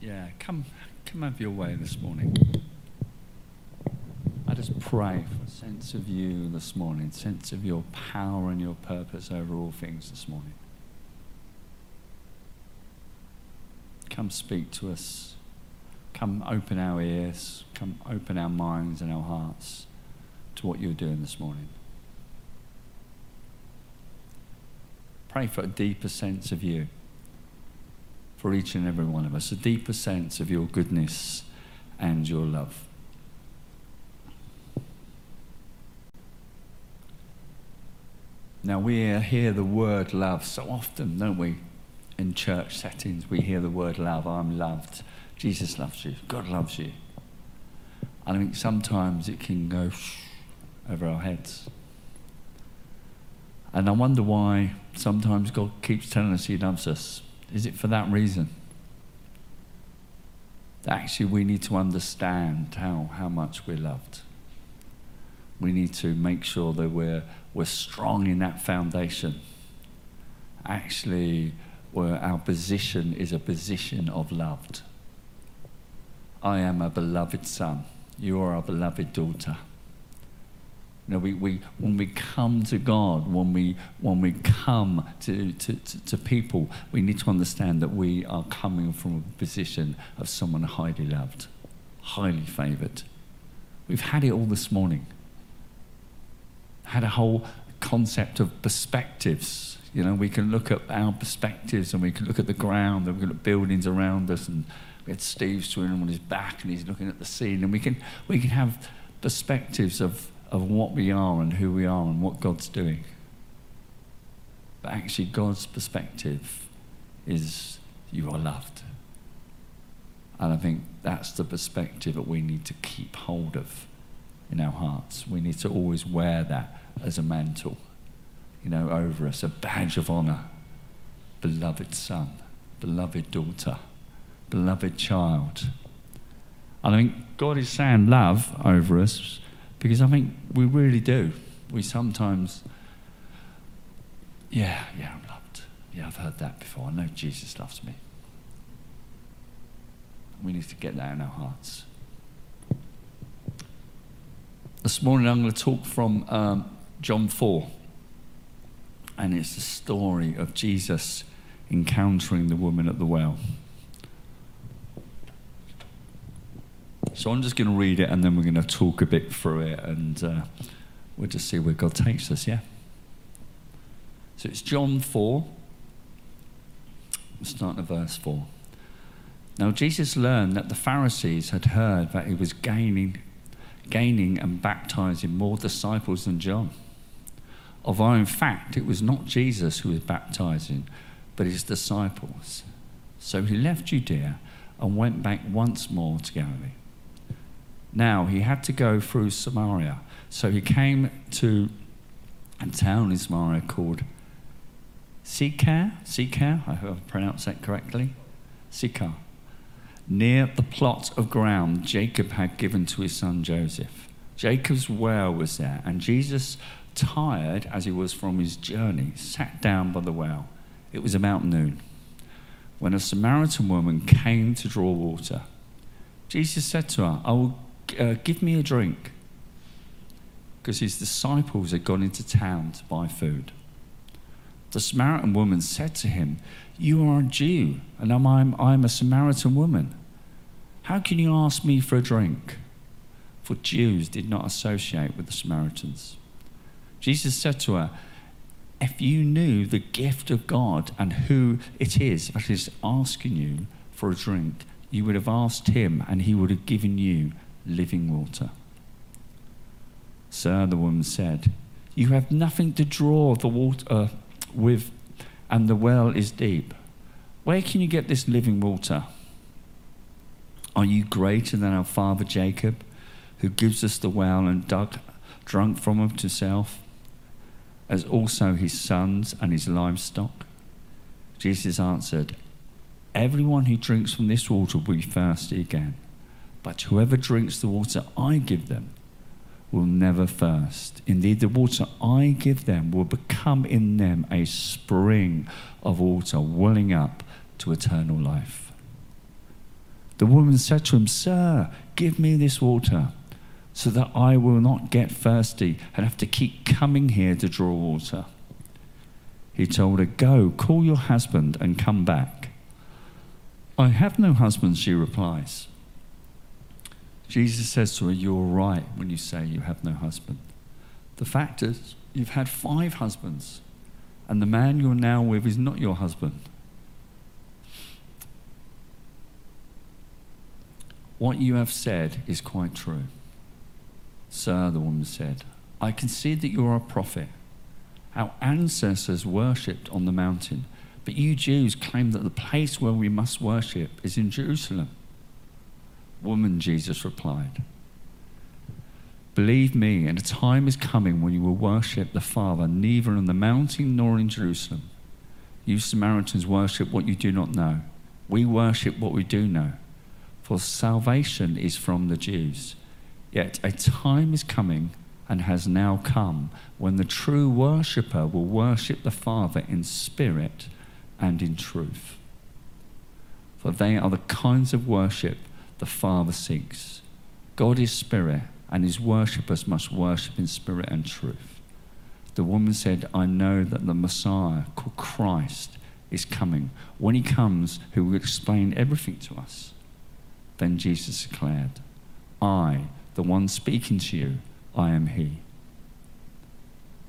Yeah, come, come have your way this morning. I just pray for a sense of you this morning, sense of your power and your purpose over all things this morning. Come speak to us. Come open our ears. Come open our minds and our hearts to what you're doing this morning. Pray for a deeper sense of you for each and every one of us, a deeper sense of your goodness and your love. Now, we hear the word love so often, don't we? In church settings, we hear the word love. I'm loved. Jesus loves you. God loves you. And I think sometimes it can go over our heads. And I wonder why sometimes God keeps telling us He loves us. Is it for that reason? That actually we need to understand how, how much we're loved. We need to make sure that we're, we're strong in that foundation. Actually, where our position is a position of loved. I am a beloved son. You are a beloved daughter. You know, we, we, when we come to God, when we, when we come to, to, to, to people, we need to understand that we are coming from a position of someone highly loved, highly favored. We've had it all this morning. Had a whole concept of perspectives. You know, we can look at our perspectives and we can look at the ground and we can look at buildings around us and we had Steve swimming on his back and he's looking at the scene and we can we can have perspectives of of what we are and who we are and what God's doing. But actually, God's perspective is you are loved. And I think that's the perspective that we need to keep hold of in our hearts. We need to always wear that as a mantle, you know, over us, a badge of honor. Beloved son, beloved daughter, beloved child. I think God is saying love over us because I think we really do. We sometimes, yeah, yeah, I'm loved. Yeah, I've heard that before. I know Jesus loves me. We need to get that in our hearts. This morning I'm going to talk from um, John 4, and it's the story of Jesus encountering the woman at the well. So I'm just going to read it and then we're going to talk a bit through it and uh, we'll just see where God takes us, yeah? So it's John 4. We'll start at verse 4. Now Jesus learned that the Pharisees had heard that he was gaining, gaining and baptizing more disciples than John. Although in fact it was not Jesus who was baptizing, but his disciples. So he left Judea and went back once more to Galilee. Now he had to go through Samaria. So he came to a town in Samaria called Sychar. Sychar, I hope I pronounced that correctly. Sychar. Near the plot of ground Jacob had given to his son Joseph. Jacob's well was there, and Jesus, tired as he was from his journey, sat down by the well. It was about noon when a Samaritan woman came to draw water. Jesus said to her, I will uh, Give me a drink. Because his disciples had gone into town to buy food. The Samaritan woman said to him, You are a Jew, and I'm, I'm a Samaritan woman. How can you ask me for a drink? For Jews did not associate with the Samaritans. Jesus said to her, If you knew the gift of God and who it is that is asking you for a drink, you would have asked him, and he would have given you living water. Sir, the woman said, You have nothing to draw the water with, and the well is deep. Where can you get this living water? Are you greater than our father Jacob, who gives us the well and dug, drunk from it himself, as also his sons and his livestock? Jesus answered, Everyone who drinks from this water will be thirsty again. But whoever drinks the water I give them will never thirst. Indeed, the water I give them will become in them a spring of water welling up to eternal life. The woman said to him, Sir, give me this water so that I will not get thirsty and have to keep coming here to draw water. He told her, Go, call your husband and come back. I have no husband, she replies. Jesus says to her, You're right when you say you have no husband. The fact is, you've had five husbands, and the man you're now with is not your husband. What you have said is quite true. Sir, the woman said, I can see that you are a prophet. Our ancestors worshipped on the mountain, but you Jews claim that the place where we must worship is in Jerusalem. Woman, Jesus replied, Believe me, and a time is coming when you will worship the Father neither on the mountain nor in Jerusalem. You Samaritans worship what you do not know. We worship what we do know for salvation is from the Jews. Yet a time is coming and has now come when the true worshipper will worship the Father in spirit and in truth. For they are the kinds of worship the Father seeks. God is spirit, and his worshippers must worship in spirit and truth. The woman said, I know that the Messiah, called Christ, is coming. When he comes, he will explain everything to us. Then Jesus declared, I, the one speaking to you, I am he.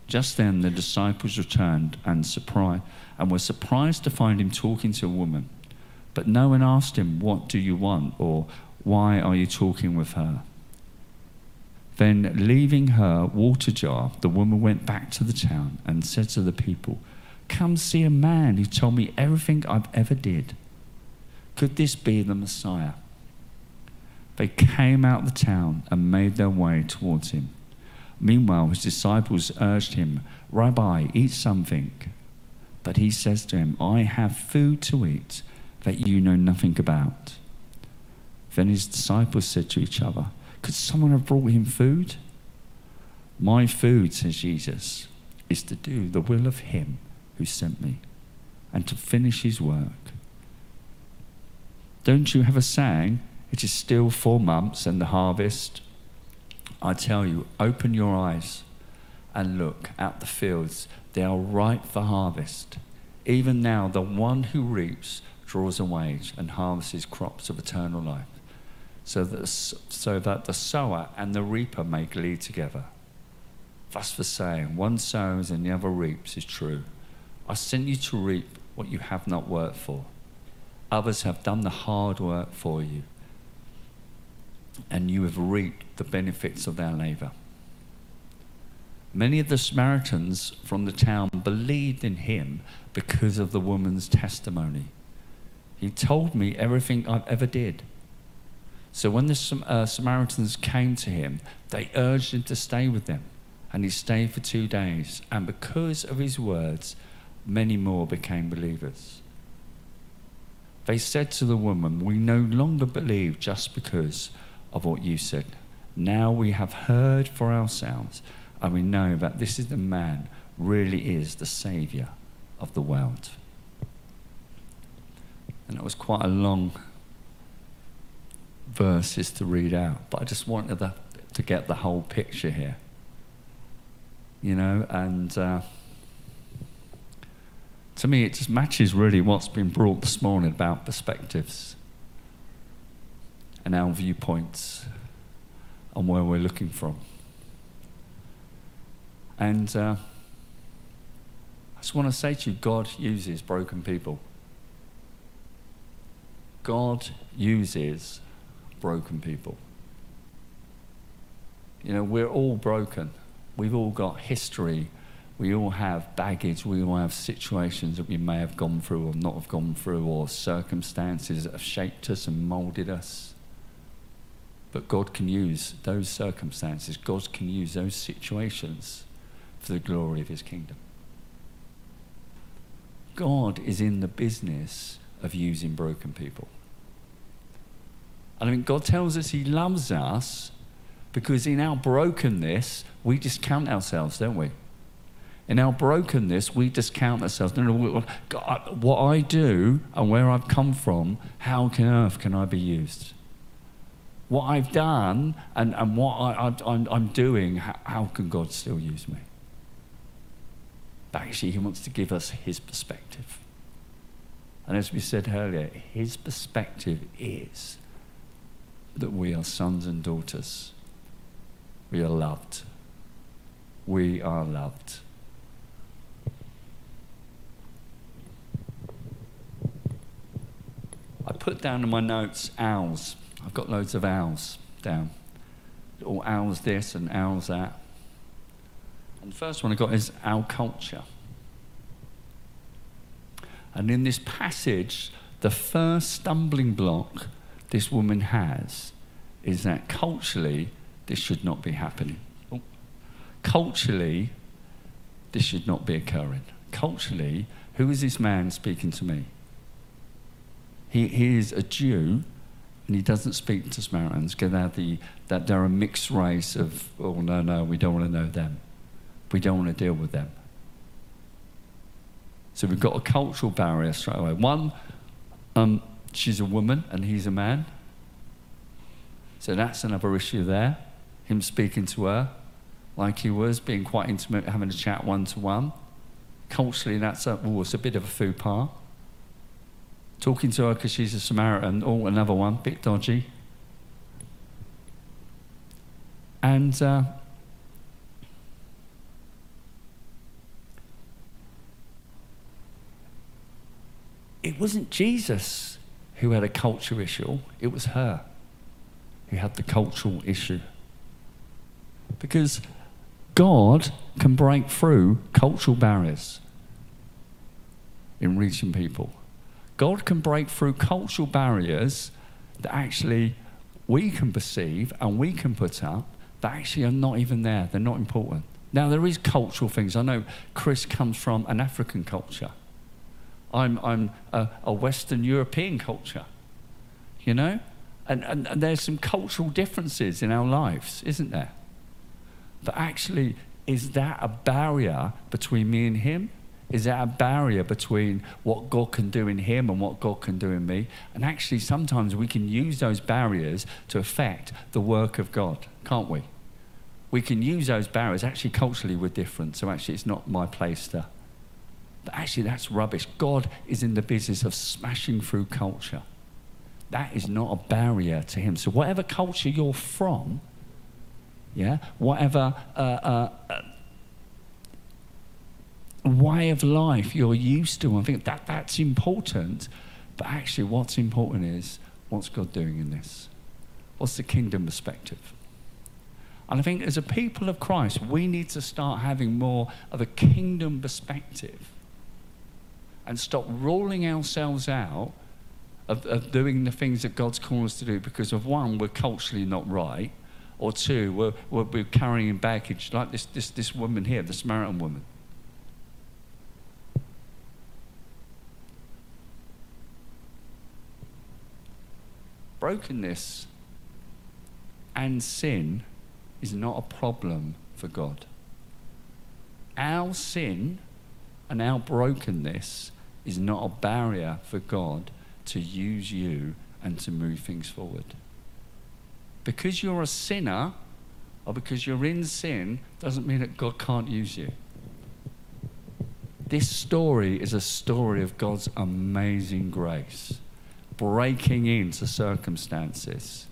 Just then the disciples returned and surprised and were surprised to find him talking to a woman. But no one asked him, What do you want? or Why are you talking with her? Then, leaving her water jar, the woman went back to the town and said to the people, Come see a man who told me everything I've ever did. Could this be the Messiah? They came out of the town and made their way towards him. Meanwhile, his disciples urged him, Rabbi, eat something. But he says to him, I have food to eat that you know nothing about. Then his disciples said to each other, Could someone have brought him food? My food, says Jesus, is to do the will of him who sent me and to finish his work. Don't you have a saying? It is still four months and the harvest. I tell you, open your eyes and look at the fields. They are ripe for harvest. Even now, the one who reaps draws a wage and harvests crops of eternal life, so that, so that the sower and the reaper may glean together. Thus, the saying, one sows and the other reaps, is true. I sent you to reap what you have not worked for. Others have done the hard work for you and you have reaped the benefits of their labor. Many of the Samaritans from the town believed in him because of the woman's testimony. He told me everything I've ever did. So when the uh, Samaritans came to him, they urged him to stay with them. And he stayed for two days. And because of his words, many more became believers. They said to the woman, We no longer believe just because of what you said. Now we have heard for ourselves, and we know that this is the man really is the Saviour of the world. And it was quite a long verses to read out, but I just wanted the, to get the whole picture here. You know, and uh, to me, it just matches really what's been brought this morning about perspectives and our viewpoints and where we're looking from. And uh, I just want to say to you God uses broken people. God uses broken people. You know, we're all broken. We've all got history. We all have baggage. We all have situations that we may have gone through or not have gone through, or circumstances that have shaped us and molded us. But God can use those circumstances, God can use those situations for the glory of his kingdom. God is in the business of using broken people. And I mean, God tells us he loves us because in our brokenness, we discount ourselves, don't we? In our brokenness, we discount ourselves. No, no, God, what I do and where I've come from, how can earth can I be used? What I've done and, and what I, am doing, how, how can God still use me? But actually, He wants to give us His perspective. And as we said earlier, His perspective is that we are sons and daughters. We are loved. We are loved. I put down in my notes owls. I've got loads of owls down. All owls this and owls that. And the first one I got is owl culture. And in this passage, the first stumbling block this woman has is that culturally, this should not be happening. Culturally, this should not be occurring. Culturally, who is this man speaking to me? He, he is a Jew and he doesn't speak to Samaritans because the, that they're a mixed race of, oh, no, no, we don't want to know them. We don't want to deal with them. So we've got a cultural barrier straight away. One, um, she's a woman and he's a man. So that's another issue there. Him speaking to her like he was, being quite intimate, having a chat one to one. Culturally, that's a, oh, it's a bit of a faux pas talking to her because she's a Samaritan. Oh, another one, bit dodgy. And uh, it wasn't Jesus who had a culture issue, it was her who had the cultural issue. Because God can break through cultural barriers in reaching people. God can break through cultural barriers that actually we can perceive and we can put up that actually are not even there. They're not important. Now, there is cultural things. I know Chris comes from an African culture. I'm, I'm a, a Western European culture, you know? And, and, and there's some cultural differences in our lives, isn't there? But actually, is that a barrier between me and him? Is that a barrier between what God can do in him and what God can do in me? And actually, sometimes we can use those barriers to affect the work of God, can't we? We can use those barriers. Actually, culturally, we're different, so actually, it's not my place to. But actually, that's rubbish. God is in the business of smashing through culture. That is not a barrier to Him. So, whatever culture you're from, yeah, whatever uh, uh, uh way of life you're used to. I think that that's important. But actually, what's important is what's God doing in this? What's the kingdom perspective? And I think as a people of Christ, we need to start having more of a kingdom perspective and stop ruling ourselves out of, of doing the things that God's called us to do because of one, we're culturally not right, or two, we're, we're, we're carrying baggage like this, this, this woman here, the Samaritan woman. brokenness and sin is not a problem for God. Our sin and our brokenness is not a barrier for God to use you and to move things forward. Because you're a sinner or because you're in sin doesn't mean that God can't use you. This story is a story of God's amazing grace breaking into circumstances.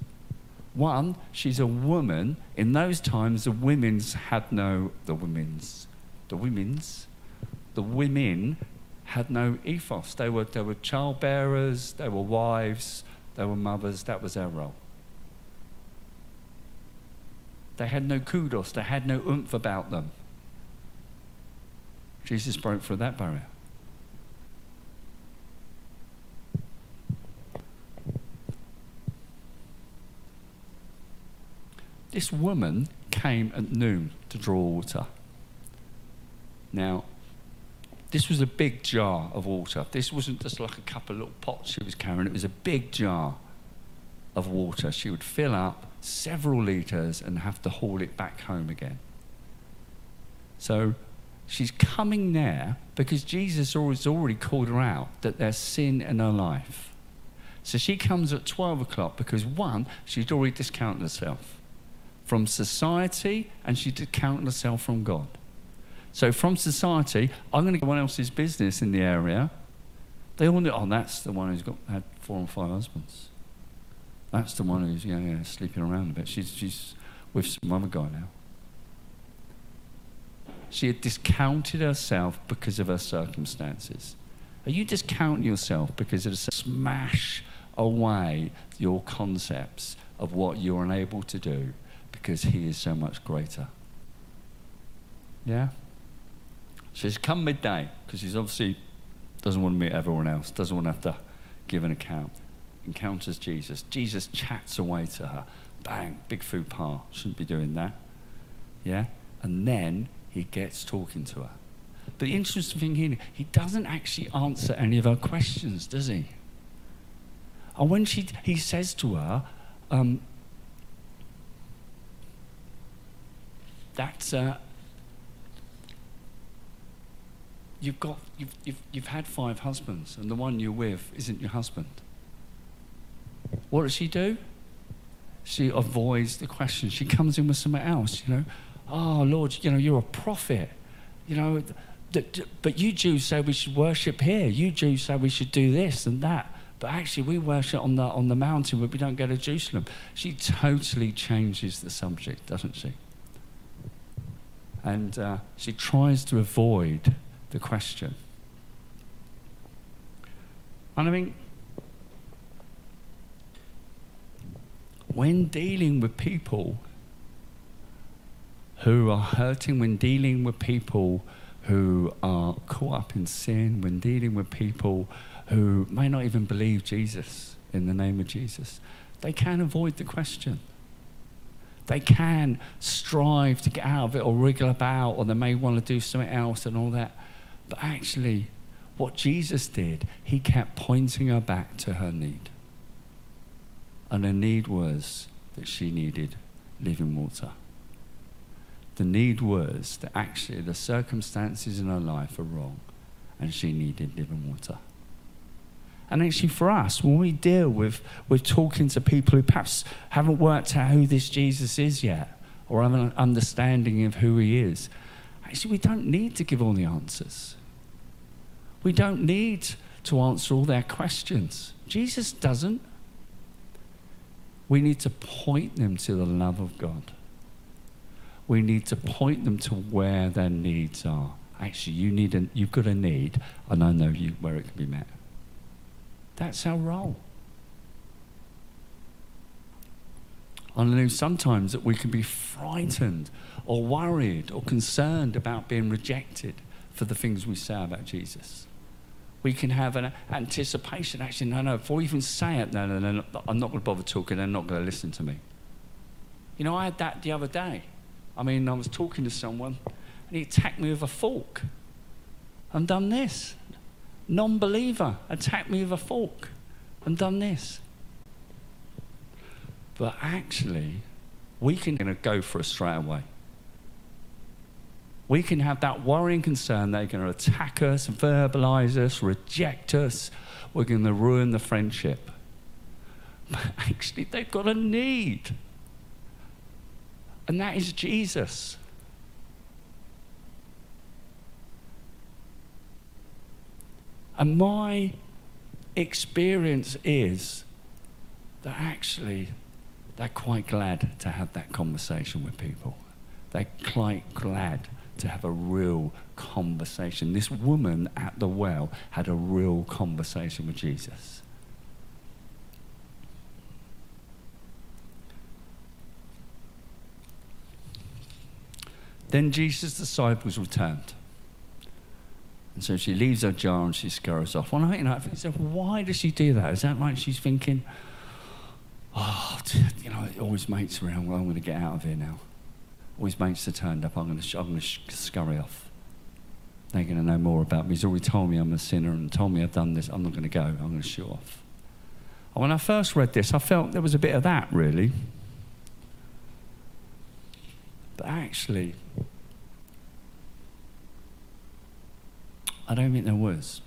One, she's a woman. In those times, the women's had no, the women's, the women's, the women had no ethos. They were, they were childbearers, they were wives, they were mothers. That was their role. They had no kudos, they had no oomph about them. Jesus broke through that barrier. This woman came at noon to draw water. Now, this was a big jar of water. This wasn't just like a couple of little pots she was carrying, it was a big jar of water. She would fill up several litres and have to haul it back home again. So She's coming there because Jesus has already called her out that there's sin in her life. So she comes at 12 o'clock because, one, she's already discounted herself from society and she discounted herself from God. So from society, I'm going to go one else's business in the area. They all know, oh, that's the one who's got had four or five husbands. That's the one who's you know, sleeping around a bit. She's, she's with some other guy now. She had discounted herself because of her circumstances. Are you discounting yourself because of smash away your concepts of what you're unable to do because He is so much greater? Yeah? It's come midday because he's obviously doesn't want to meet everyone else, doesn't want to have to give an account. Encounters Jesus. Jesus chats away to her. Bang, big faux pas. Shouldn't be doing that. Yeah? And then he gets talking to her. But the interesting thing here, he doesn't actually answer any of her questions, does he? And when she, he says to her, um, that uh, you've got, you've, you've, you've had five husbands, and the one you're with isn't your husband. What does she do? She avoids the question. She comes in with something else, you know oh, Lord, you know, you're a prophet. You know, but you Jews say we should worship here. You Jews say we should do this and that. But actually, we worship on the, on the mountain, but we don't go to Jerusalem. She totally changes the subject, doesn't she? And uh, she tries to avoid the question. And I mean, when dealing with people who are hurting when dealing with people who are caught up in sin, when dealing with people who may not even believe Jesus in the name of Jesus, they can avoid the question. They can strive to get out of it or wriggle about, or they may want to do something else and all that. But actually, what Jesus did, he kept pointing her back to her need. And her need was that she needed living water. The need was that actually the circumstances in her life are wrong and she needed living water. And actually, for us, when we deal with, with talking to people who perhaps haven't worked out who this Jesus is yet or have an understanding of who he is, actually, we don't need to give all the answers. We don't need to answer all their questions. Jesus doesn't. We need to point them to the love of God we need to point them to where their needs are. Actually, you need a, you've got a need, and I know you, where it can be met. That's our role. I know sometimes that we can be frightened or worried or concerned about being rejected for the things we say about Jesus. We can have an anticipation. Actually, no, no, before even say it, no, no, no, I'm not going to bother talking. They're not going to listen to me. You know, I had that the other day. I mean, I was talking to someone and he attacked me with a fork and done this. Non believer attacked me with a fork and done this. But actually, we can go for it straight away. We can have that worrying concern they're going to attack us, verbalize us, reject us. We're going to ruin the friendship. But actually, they've got a need and that is Jesus. And my experience is that actually they're quite glad to have that conversation with people. They're quite glad to have a real conversation. This woman at the well had a real conversation with Jesus. Then Jesus' disciples returned. And so she leaves her jar and she scurries off. Well, I, know, I think, so why does she do that? Is that like she's thinking, oh, you know, it always mates around, well, I'm going to get out of here now. Always mates are turned up, I'm going to, to scurry off. They're going to know more about me. He's already told me I'm a sinner and told me I've done this. I'm not going to go. I'm going to shoot off. And when I first read this, I felt there was a bit of that, really. But actually, I don't think there was.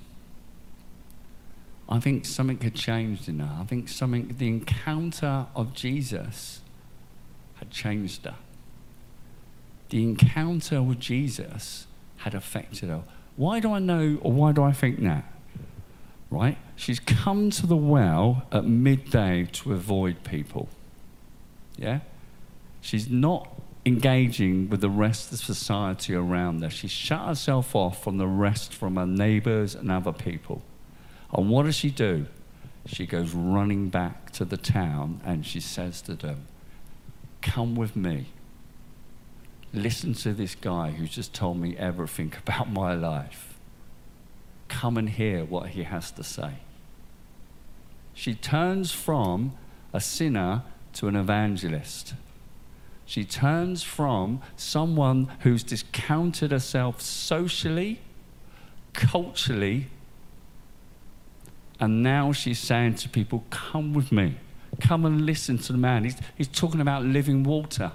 I think something had changed in her. I think something, the encounter of Jesus had changed her. The encounter with Jesus had affected her. Why do I know, or why do I think that? Right? She's come to the well at midday to avoid people. Yeah? She's not engaging with the rest of society around her. She's shut herself off from the rest, from her neighbors and other people. And what does she do? She goes running back to the town and she says to them, Come with me. Listen to this guy who's just told me everything about my life. Come and hear what he has to say. She turns from a sinner to an evangelist. She turns from someone who's discounted herself socially, culturally, and now she's saying to people, Come with me. Come and listen to the man. He's, he's talking about living water.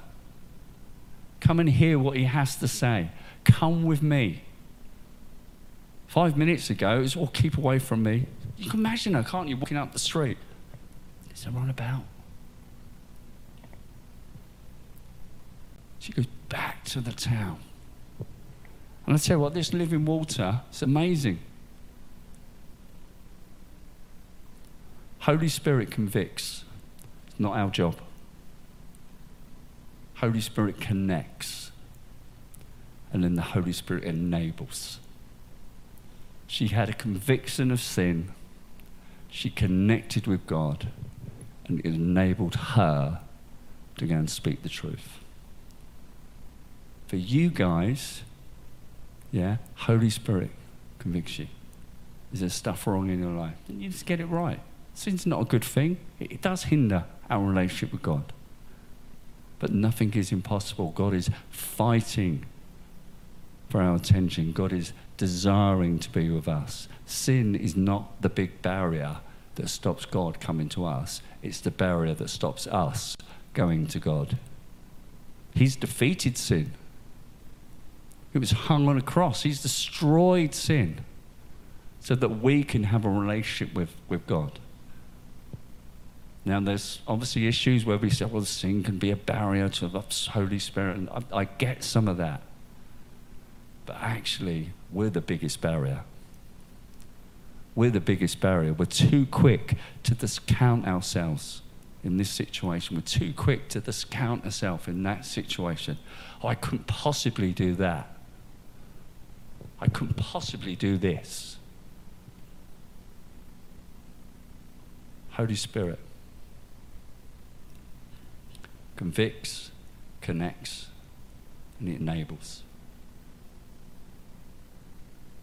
Come and hear what he has to say. Come with me. Five minutes ago, it was, Oh, keep away from me. You can imagine her, can't you, walking up the street? Is there run about? She goes back to the town. And I tell you what, this living water, it's amazing. Holy Spirit convicts. It's not our job. Holy Spirit connects. And then the Holy Spirit enables. She had a conviction of sin. She connected with God. And it enabled her to go and speak the truth. For you guys, yeah, Holy Spirit convicts you. Is there stuff wrong in your life? Then you just get it right. Sin's not a good thing. It does hinder our relationship with God. But nothing is impossible. God is fighting for our attention. God is desiring to be with us. Sin is not the big barrier that stops God coming to us, it's the barrier that stops us going to God. He's defeated sin. It was hung on a cross. He's destroyed sin so that we can have a relationship with, with God. Now, there's obviously issues where we say, well, sin can be a barrier to the Holy Spirit, and I, I get some of that. But actually, we're the biggest barrier. We're the biggest barrier. We're too quick to discount ourselves in this situation. We're too quick to discount ourselves in that situation. Oh, I couldn't possibly do that. I couldn't possibly do this. Holy Spirit, convicts, connects, and it enables.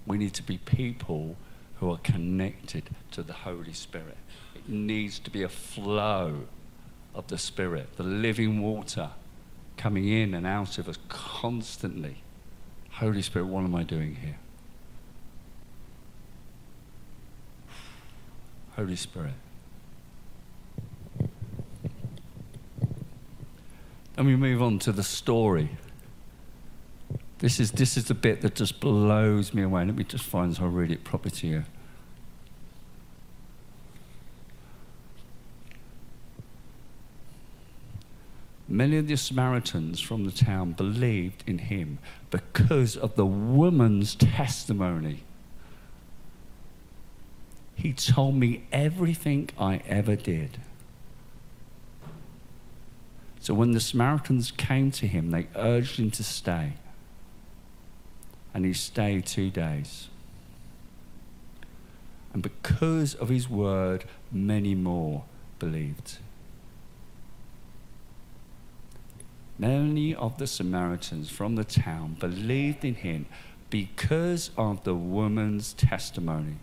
We need to be people who are connected to the Holy Spirit. It needs to be a flow of the Spirit, the living water coming in and out of us constantly. Holy Spirit, what am I doing here? Holy Spirit. And we move on to the story. This is, this is the bit that just blows me away. Let me just find so I read it properly to you. Many of the Samaritans from the town believed in him because of the woman's testimony. He told me everything I ever did. So when the Samaritans came to him, they urged him to stay. And he stayed two days. And because of his word, many more believed. Many of the Samaritans from the town believed in him because of the woman's testimony.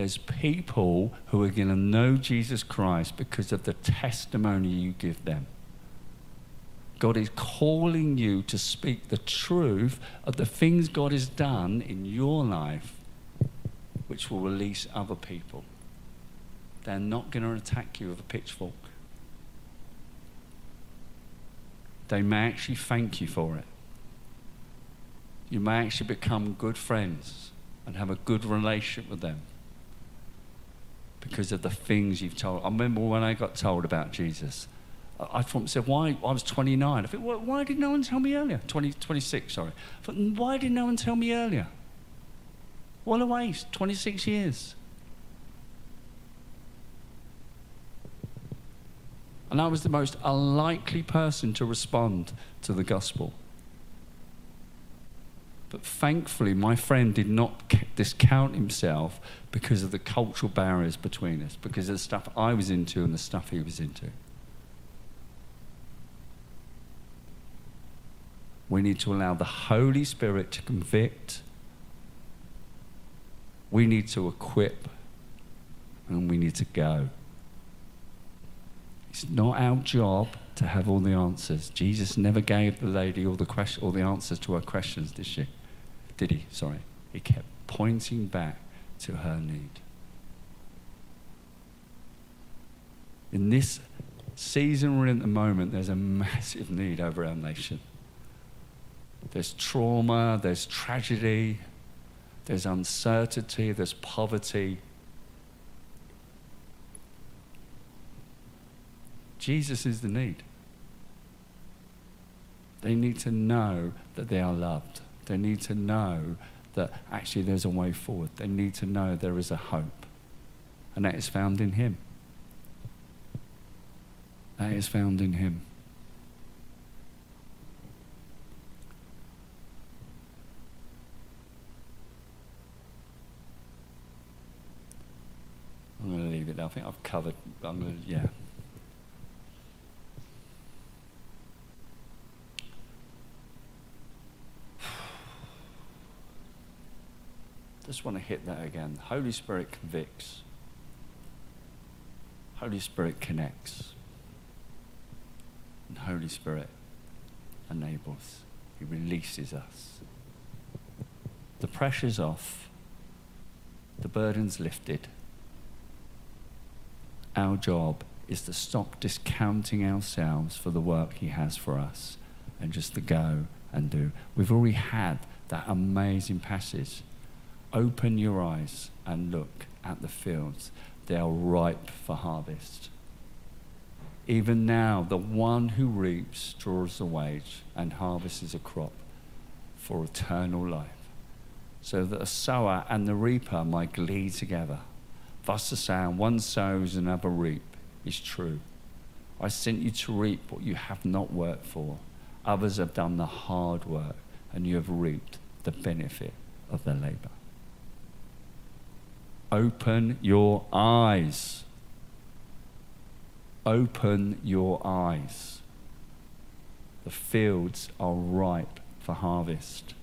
There's people who are going to know Jesus Christ because of the testimony you give them. God is calling you to speak the truth of the things God has done in your life, which will release other people. They're not going to attack you with a pitchfork. They may actually thank you for it. You may actually become good friends and have a good relationship with them because of the things you've told. I remember when I got told about Jesus, I thought why? I was 29. I thought, why, why did no one tell me earlier? 20, 26, sorry. I thought, why did no one tell me earlier? What a waste, 26 years. And I was the most unlikely person to respond to the gospel. But thankfully, my friend did not discount himself because of the cultural barriers between us, because of the stuff I was into and the stuff he was into. We need to allow the Holy Spirit to convict. We need to equip. And we need to go. It's not our job to have all the answers. Jesus never gave the lady all the, question, all the answers to her questions, did she? Did he? Sorry. He kept pointing back to her need. In this season we're in at the moment, there's a massive need over our nation. There's trauma, there's tragedy, there's uncertainty, there's poverty. Jesus is the need. They need to know that they are loved. They need to know that actually there's a way forward. They need to know there is a hope. And that is found in Him. That is found in Him. I'm going to leave it there. I think I've covered. I'm going to, yeah. Just want to hit that again. Holy Spirit convicts. Holy Spirit connects. And Holy Spirit enables. He releases us. The pressure's off. The burden's lifted. Our job is to stop discounting ourselves for the work He has for us and just to go and do. We've already had that amazing passage Open your eyes and look at the fields. They are ripe for harvest. Even now, the one who reaps draws a wage and harvests a crop for eternal life, so that the sower and the reaper might glee together. Thus the saying, one sows, and another reap, is true. I sent you to reap what you have not worked for. Others have done the hard work, and you have reaped the benefit of their labor. Open your eyes. Open your eyes. The fields are ripe for harvest.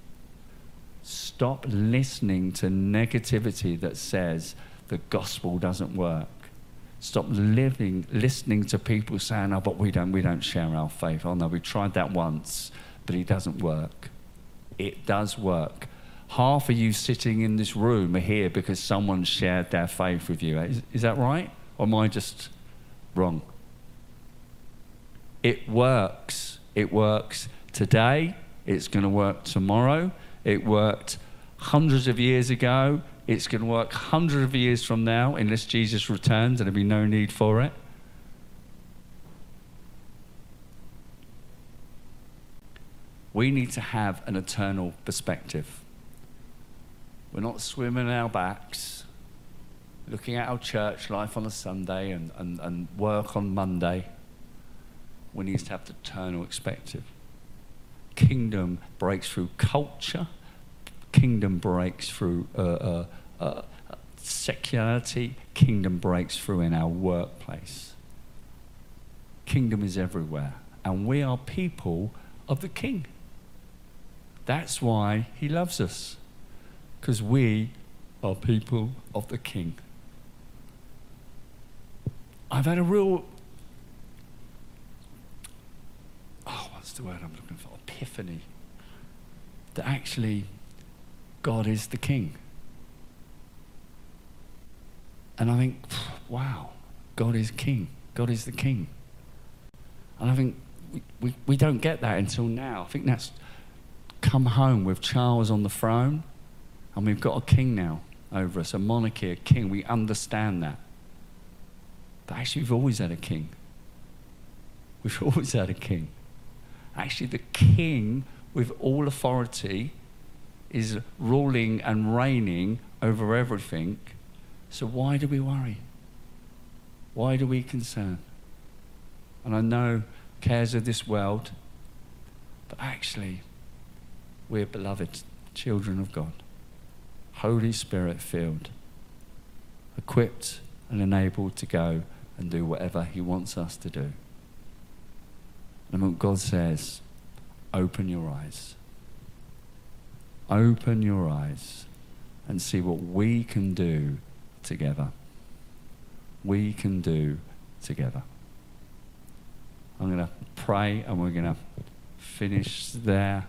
Stop listening to negativity that says the gospel doesn't work. Stop living, listening to people saying, "Oh, but we don't, we don't share our faith." Oh no, we tried that once, but it doesn't work. It does work half of you sitting in this room are here because someone shared their faith with you. Is, is that right? Or am I just wrong? It works. It works today. It's going to work tomorrow. It worked hundreds of years ago. It's going to work hundreds of years from now unless Jesus returns and there'll be no need for it. We need to have an eternal perspective. We're not swimming our backs, looking at our church life on a Sunday and, and, and work on Monday. We need to have the eternal perspective. Kingdom breaks through culture. Kingdom breaks through uh, uh, uh, secularity. Kingdom breaks through in our workplace. Kingdom is everywhere. And we are people of the King. That's why he loves us because we are people of the King. I've had a real, oh, what's the word I'm looking for? Epiphany. That actually God is the King. And I think, wow, God is King. God is the King. And I think we, we, we don't get that until now. I think that's come home with Charles on the throne, and we've got a king now over us, a monarchy, a king. We understand that. But actually, we've always had a king. We've always had a king. Actually, the king with all authority is ruling and reigning over everything. So why do we worry? Why do we concern? And I know cares of this world, but actually, we're beloved children of God, Holy Spirit filled, equipped and enabled to go and do whatever He wants us to do. And what God says, open your eyes. Open your eyes and see what we can do together. We can do together. I'm going to pray and we're going to finish there.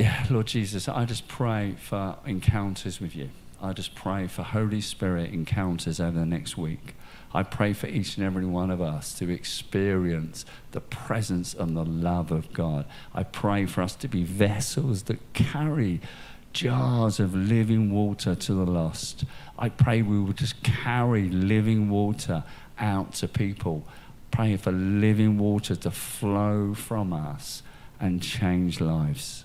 Yeah, Lord Jesus, I just pray for encounters with you. I just pray for Holy Spirit encounters over the next week. I pray for each and every one of us to experience the presence and the love of God. I pray for us to be vessels that carry jars of living water to the lost. I pray we will just carry living water out to people. Pray for living water to flow from us and change lives.